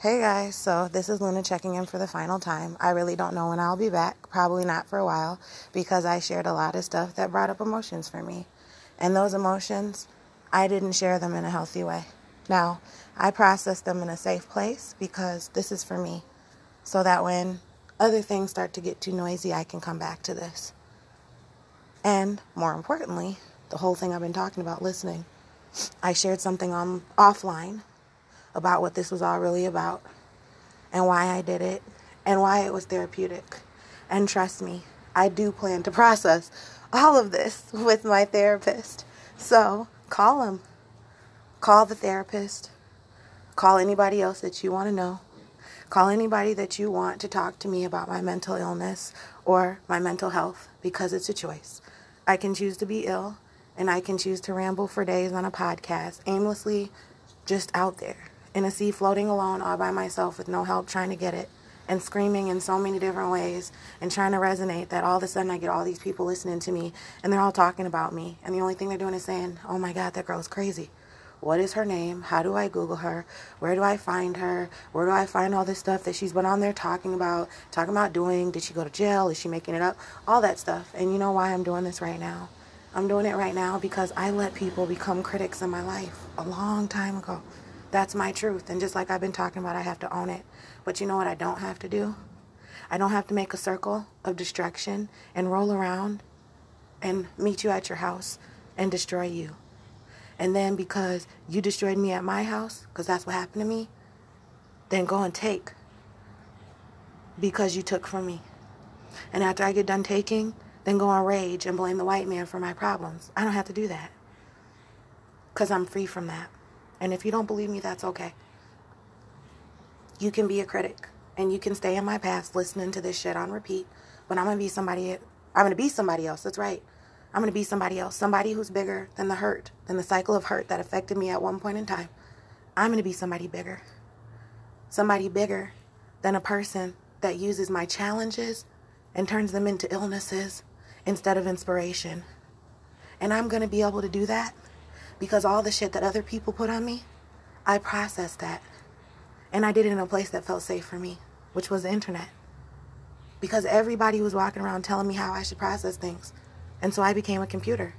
Hey guys, so this is Luna checking in for the final time. I really don't know when I'll be back, probably not for a while, because I shared a lot of stuff that brought up emotions for me. And those emotions, I didn't share them in a healthy way. Now, I process them in a safe place because this is for me, so that when other things start to get too noisy, I can come back to this. And more importantly, the whole thing I've been talking about listening. I shared something on offline about what this was all really about and why I did it and why it was therapeutic. And trust me, I do plan to process all of this with my therapist. So call him. Call the therapist. Call anybody else that you want to know. Call anybody that you want to talk to me about my mental illness or my mental health because it's a choice. I can choose to be ill and I can choose to ramble for days on a podcast, aimlessly just out there in a sea floating alone all by myself with no help trying to get it and screaming in so many different ways and trying to resonate that all of a sudden I get all these people listening to me and they're all talking about me and the only thing they're doing is saying, "Oh my god, that girl's crazy." What is her name? How do I Google her? Where do I find her? Where do I find all this stuff that she's been on there talking about, talking about doing? Did she go to jail? Is she making it up? All that stuff. And you know why I'm doing this right now? I'm doing it right now because I let people become critics in my life a long time ago. That's my truth. And just like I've been talking about, I have to own it. But you know what I don't have to do? I don't have to make a circle of destruction and roll around and meet you at your house and destroy you. And then because you destroyed me at my house, because that's what happened to me, then go and take because you took from me. And after I get done taking, then go and rage and blame the white man for my problems. I don't have to do that because I'm free from that. And if you don't believe me, that's okay. You can be a critic and you can stay in my past listening to this shit on repeat, but I'm going to be somebody I'm going to be somebody else. That's right. I'm going to be somebody else, somebody who's bigger than the hurt, than the cycle of hurt that affected me at one point in time. I'm going to be somebody bigger. Somebody bigger than a person that uses my challenges and turns them into illnesses instead of inspiration. And I'm going to be able to do that because all the shit that other people put on me, I processed that. And I did it in a place that felt safe for me, which was the internet. Because everybody was walking around telling me how I should process things. And so I became a computer.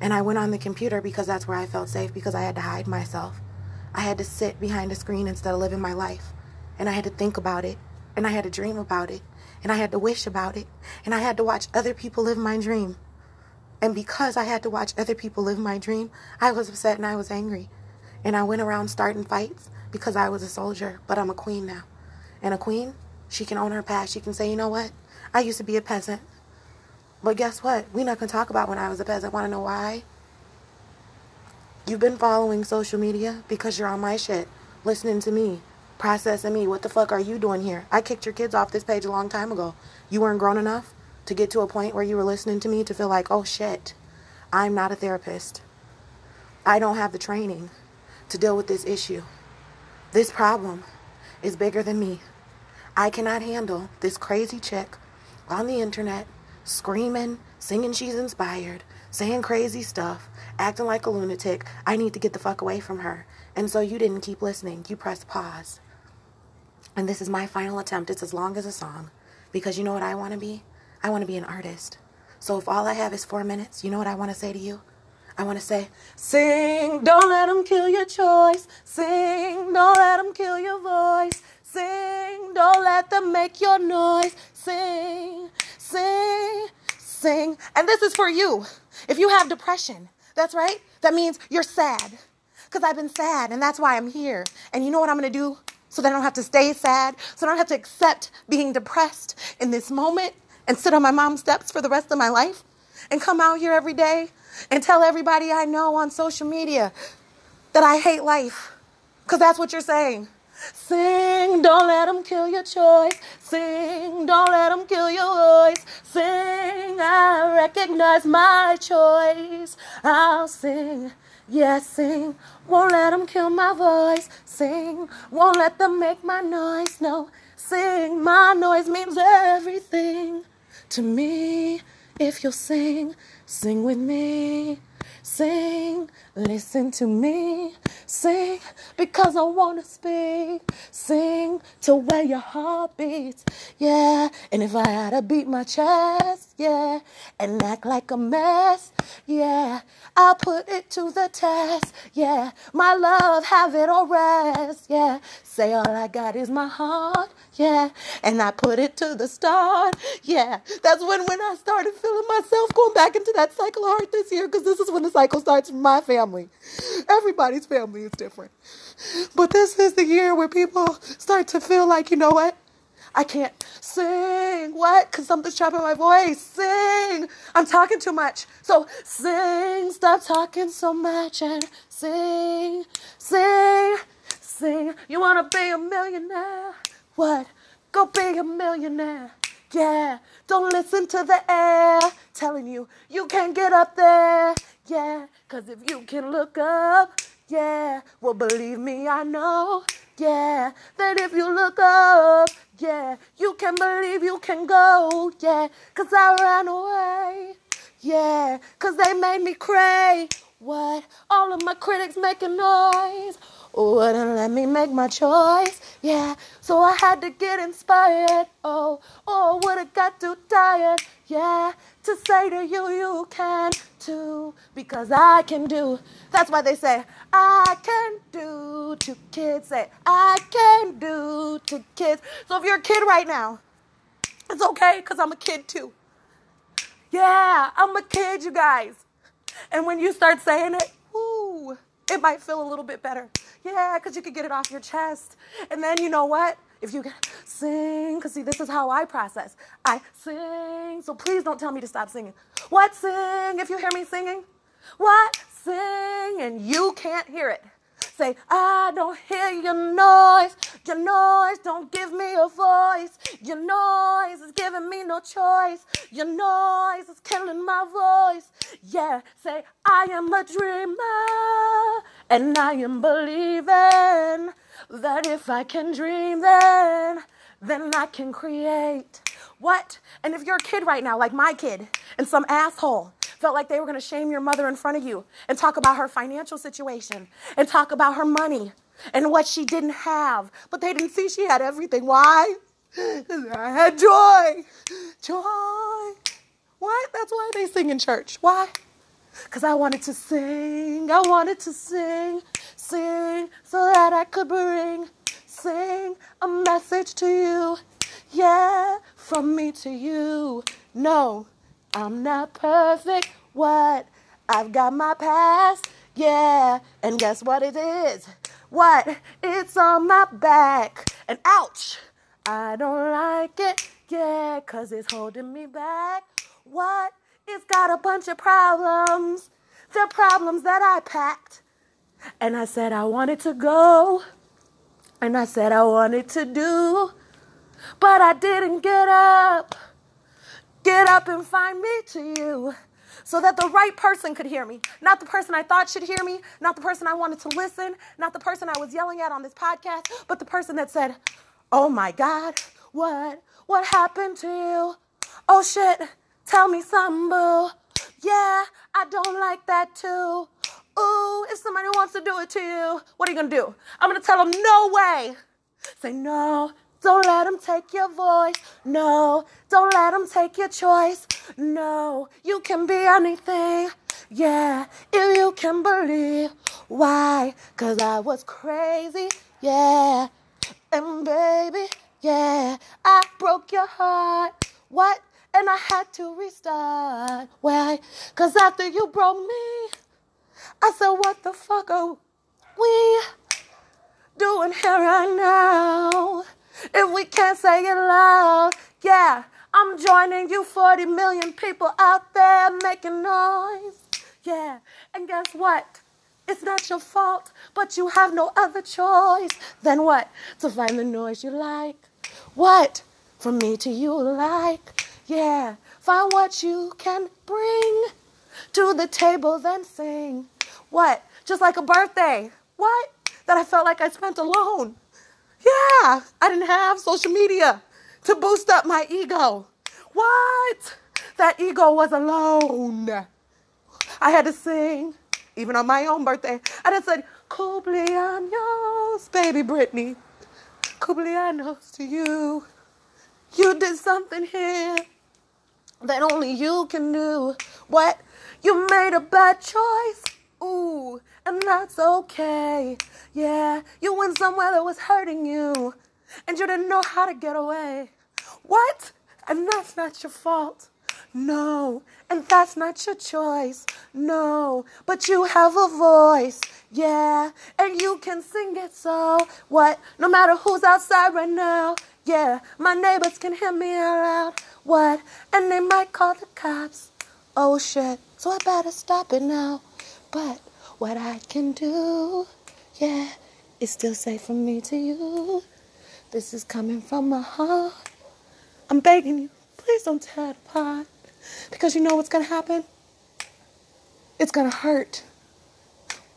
And I went on the computer because that's where I felt safe because I had to hide myself. I had to sit behind a screen instead of living my life. And I had to think about it. And I had to dream about it. And I had to wish about it. And I had to watch other people live my dream. And because I had to watch other people live my dream, I was upset and I was angry. And I went around starting fights because I was a soldier, but I'm a queen now. And a queen, she can own her past. She can say, you know what? I used to be a peasant. But guess what? We're not going to talk about when I was a peasant. Want to know why? You've been following social media because you're on my shit, listening to me, processing me. What the fuck are you doing here? I kicked your kids off this page a long time ago. You weren't grown enough? To get to a point where you were listening to me to feel like, oh shit, I'm not a therapist. I don't have the training to deal with this issue. This problem is bigger than me. I cannot handle this crazy chick on the internet screaming, singing she's inspired, saying crazy stuff, acting like a lunatic. I need to get the fuck away from her. And so you didn't keep listening. You pressed pause. And this is my final attempt. It's as long as a song. Because you know what I want to be? I want to be an artist. So if all I have is four minutes, you know what I want to say to you? I want to say, sing, don't let them kill your choice. Sing, don't let them kill your voice. Sing, don't let them make your noise. Sing, sing, sing. And this is for you. If you have depression, that's right. That means you're sad. Because I've been sad, and that's why I'm here. And you know what I'm going to do? So that I don't have to stay sad, so I don't have to accept being depressed in this moment and sit on my mom's steps for the rest of my life and come out here every day and tell everybody I know on social media that I hate life. Because that's what you're saying. Sing, don't let them kill your choice. Sing, don't let them kill your voice. Sing, I recognize my choice. I'll sing, yes, sing. Won't let them kill my voice. Sing, won't let them make my noise. No, sing, my noise means everything to me. If you'll sing, sing with me. Sing, listen to me. Sing because I want to speak. Sing to where your heart beats. Yeah. And if I had to beat my chest, yeah, and act like a mess, yeah, I'll put it to the test. Yeah. My love, have it all rest. Yeah. Say all I got is my heart. Yeah. And I put it to the start. Yeah. That's when when I started feeling myself going back into that cycle of heart this year because this is when the cycle starts for my family. Everybody's family is different. But this is the year where people start to feel like, you know what? I can't sing. What? Because something's trapping my voice. Sing. I'm talking too much. So sing. Stop talking so much and sing. Sing. Sing. You want to be a millionaire? What? Go be a millionaire. Yeah. Don't listen to the air telling you you can't get up there. Yeah. Because if you can look up, yeah. Well, believe me, I know. Yeah. That if you look up, yeah. You can believe you can go. Yeah. Because I ran away. Yeah. Because they made me cray. What? All of my critics making noise Oh, wouldn't let me make my choice. Yeah, so I had to get inspired. Oh, oh, would have got too tired. Yeah, to say to you, you can too, because I can do. That's why they say, I can do to kids. Say, I can do to kids. So if you're a kid right now, it's okay, because I'm a kid too. Yeah, I'm a kid, you guys. And when you start saying it, woo, it might feel a little bit better. Yeah, because you could get it off your chest. And then you know what? If you can sing, because see, this is how I process. I sing. So please don't tell me to stop singing. What sing if you hear me singing? What sing and you can't hear it? Say, I don't hear your noise. Your noise don't give me a voice. Your noise is giving me no choice. Your noise is killing my voice. Yeah, say, I am a dreamer and I am believing that if I can dream, then, then I can create. What? And if you're a kid right now, like my kid, and some asshole felt like they were going to shame your mother in front of you and talk about her financial situation and talk about her money and what she didn't have. But they didn't see she had everything. Why? I had joy. Joy. What? That's why they sing in church. Why? Because I wanted to sing. I wanted to sing, sing so that I could bring, sing a message to you. Yeah, from me to you. No, I'm not perfect. What? I've got my past. Yeah. And guess what it is? What? It's on my back. And ouch. I don't like it. Yeah, cause it's holding me back. What? It's got a bunch of problems. The problems that I packed. And I said I wanted to go. And I said I wanted to do. But I didn't get up. Get up and find me to you so that the right person could hear me. Not the person I thought should hear me, not the person I wanted to listen, not the person I was yelling at on this podcast, but the person that said, Oh my God, what? What happened to you? Oh shit, tell me something, boo. Yeah, I don't like that too. Ooh, if somebody wants to do it to you, what are you gonna do? I'm gonna tell them, No way. Say, No, don't let them take your voice. No, don't let them take your choice. No, you can be anything. Yeah, if you can believe. Why? Cause I was crazy. Yeah. And baby, yeah, I broke your heart. What? And I had to restart. Why? Cause after you broke me, I said, what the fuck are we doing here right now? If we can't say it loud, yeah, I'm joining you 40 million people out there making noise. Yeah, and guess what? It's not your fault, but you have no other choice than what? To find the noise you like. What? From me to you like. Yeah, find what you can bring to the table, then sing. What? Just like a birthday. What? That I felt like I spent alone. Yeah, I didn't have social media to boost up my ego. What? That ego was alone. I had to sing. even on my own birthday. I just said, Cumpleaños, baby Brittany. Cumpleaños to you. You did something here that only you can do. What? You made a bad choice. Ooh, and that's okay. Yeah, you went somewhere that was hurting you, and you didn't know how to get away. What? And that's not your fault. No, and that's not your choice. No, but you have a voice. Yeah, and you can sing it so what? No matter who's outside right now. Yeah, my neighbors can hear me out What? And they might call the cops. Oh shit, so I better stop it now. But what I can do, yeah, it's still safe from me to you. This is coming from my heart. I'm begging you, please don't tear it apart. Because you know what's gonna happen? It's gonna hurt.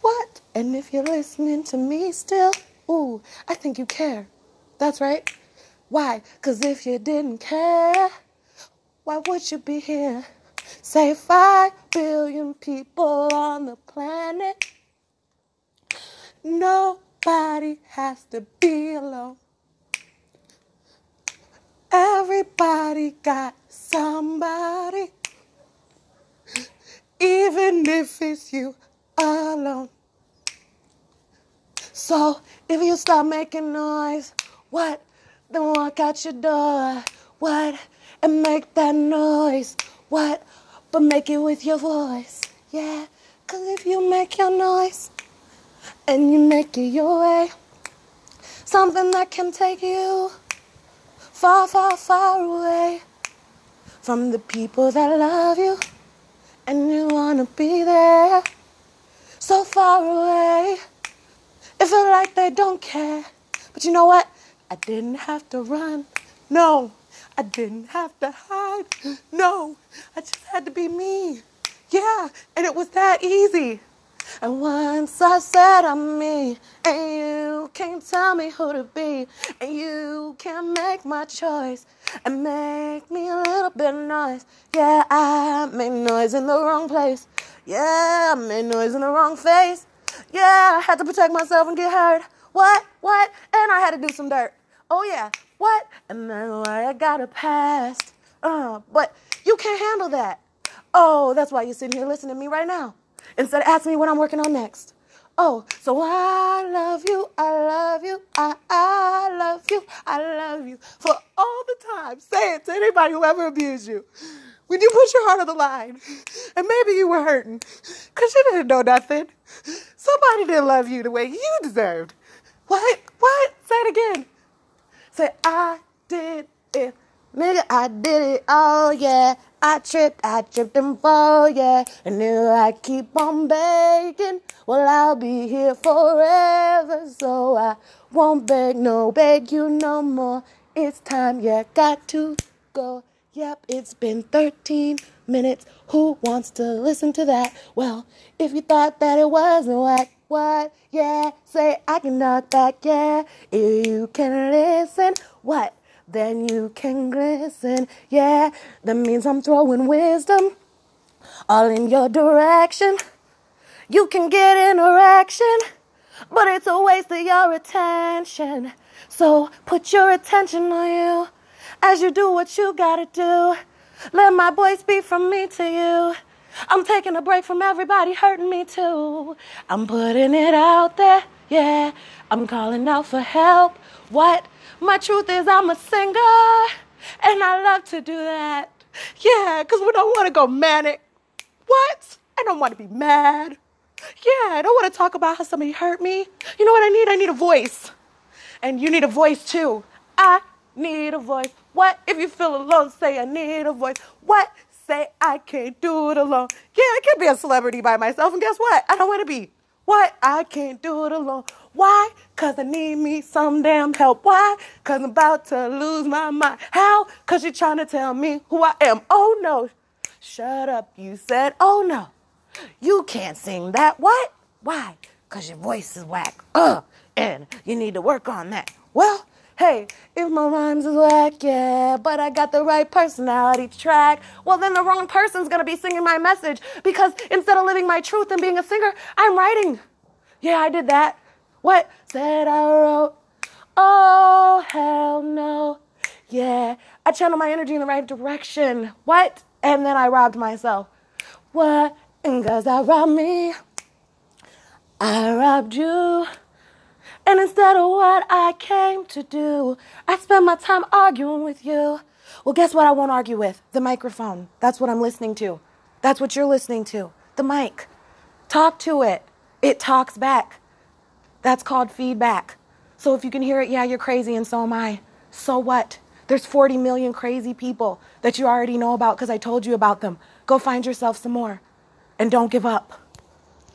What? And if you're listening to me still, ooh, I think you care. That's right. Why? Because if you didn't care, why would you be here? Say five billion people on the planet. Nobody has to be alone. Everybody got somebody, even if it's you alone. So if you start making noise, what? Then walk out your door, what? And make that noise, what? But make it with your voice, yeah. Cause if you make your noise and you make it your way, something that can take you far, far, far away from the people that love you and you wanna be there so far away. It feel like they don't care. But you know what? I didn't have to run. No, I didn't have to hide. No, I just had to be me. Yeah, and it was that easy. And once I said I'm me, and you can't tell me who to be, and you can make my choice and make me a little bit of noise. Yeah, I made noise in the wrong place. Yeah, I made noise in the wrong face. Yeah, I had to protect myself and get hurt. What? What? And I had to do some dirt. Oh yeah, what? And that's why I got a past. Uh, but you can't handle that. Oh, that's why you're sitting here listening to me right now instead of asking me what I'm working on next. Oh, so I love you, I love you, I, I love you, I love you for all the time. Say it to anybody who ever abused you. When you put your heart on the line, and maybe you were hurting because you didn't know nothing. Somebody didn't love you the way you deserved. What? What? Say it again. Say, I did it. Nigga, I did it. Oh, yeah. I tripped, I tripped and fall, yeah. And if I keep on begging, well, I'll be here forever. So I won't beg, no, beg you no more. It's time, yeah, got to go. Yep, it's been 13 minutes. Who wants to listen to that? Well, if you thought that it wasn't whack, what? Yeah, say I can knock back, yeah. If you can listen, what? then you can listen, Yeah, that means I'm throwing wisdom all in your direction. You can get interaction, but it's a waste of your attention. So put your attention on you as you do what you gotta do. Let my voice be from me to you. I'm taking a break from everybody hurting me too. I'm putting it out there, yeah. I'm calling out for help. What? My truth is, I'm a singer, and I love to do that. Yeah, because we don't want to go manic, what? I don't want to be mad. Yeah, I don't want to talk about how somebody hurt me. You know what I need? I need a voice. And you need a voice too. I need a voice. What? If you feel alone, say I need a voice. What? Say I can't do it alone. Yeah, I can be a celebrity by myself, and guess what? I don't want to be. What? I can't do it alone. Why? Cause I need me some damn help. Why? Cause I'm about to lose my mind. How? Cause you're trying to tell me who I am. Oh no. Shut up, you said. Oh no. You can't sing that. What? Why? Cause your voice is whack. Ugh. And you need to work on that. Well, Hey, if my rhymes is whack, yeah, but I got the right personality track, well, then the wrong person's gonna be singing my message because instead of living my truth and being a singer, I'm writing. Yeah, I did that. What? Said I wrote. Oh, hell no. Yeah, I channeled my energy in the right direction. What? And then I robbed myself. What? And cause I robbed me, I robbed you. And instead of what I came to do, I spend my time arguing with you. Well, guess what I won't argue with? The microphone. That's what I'm listening to. That's what you're listening to. The mic. Talk to it. It talks back. That's called feedback. So if you can hear it, yeah, you're crazy and so am I. So what? There's 40 million crazy people that you already know about because I told you about them. Go find yourself some more and don't give up.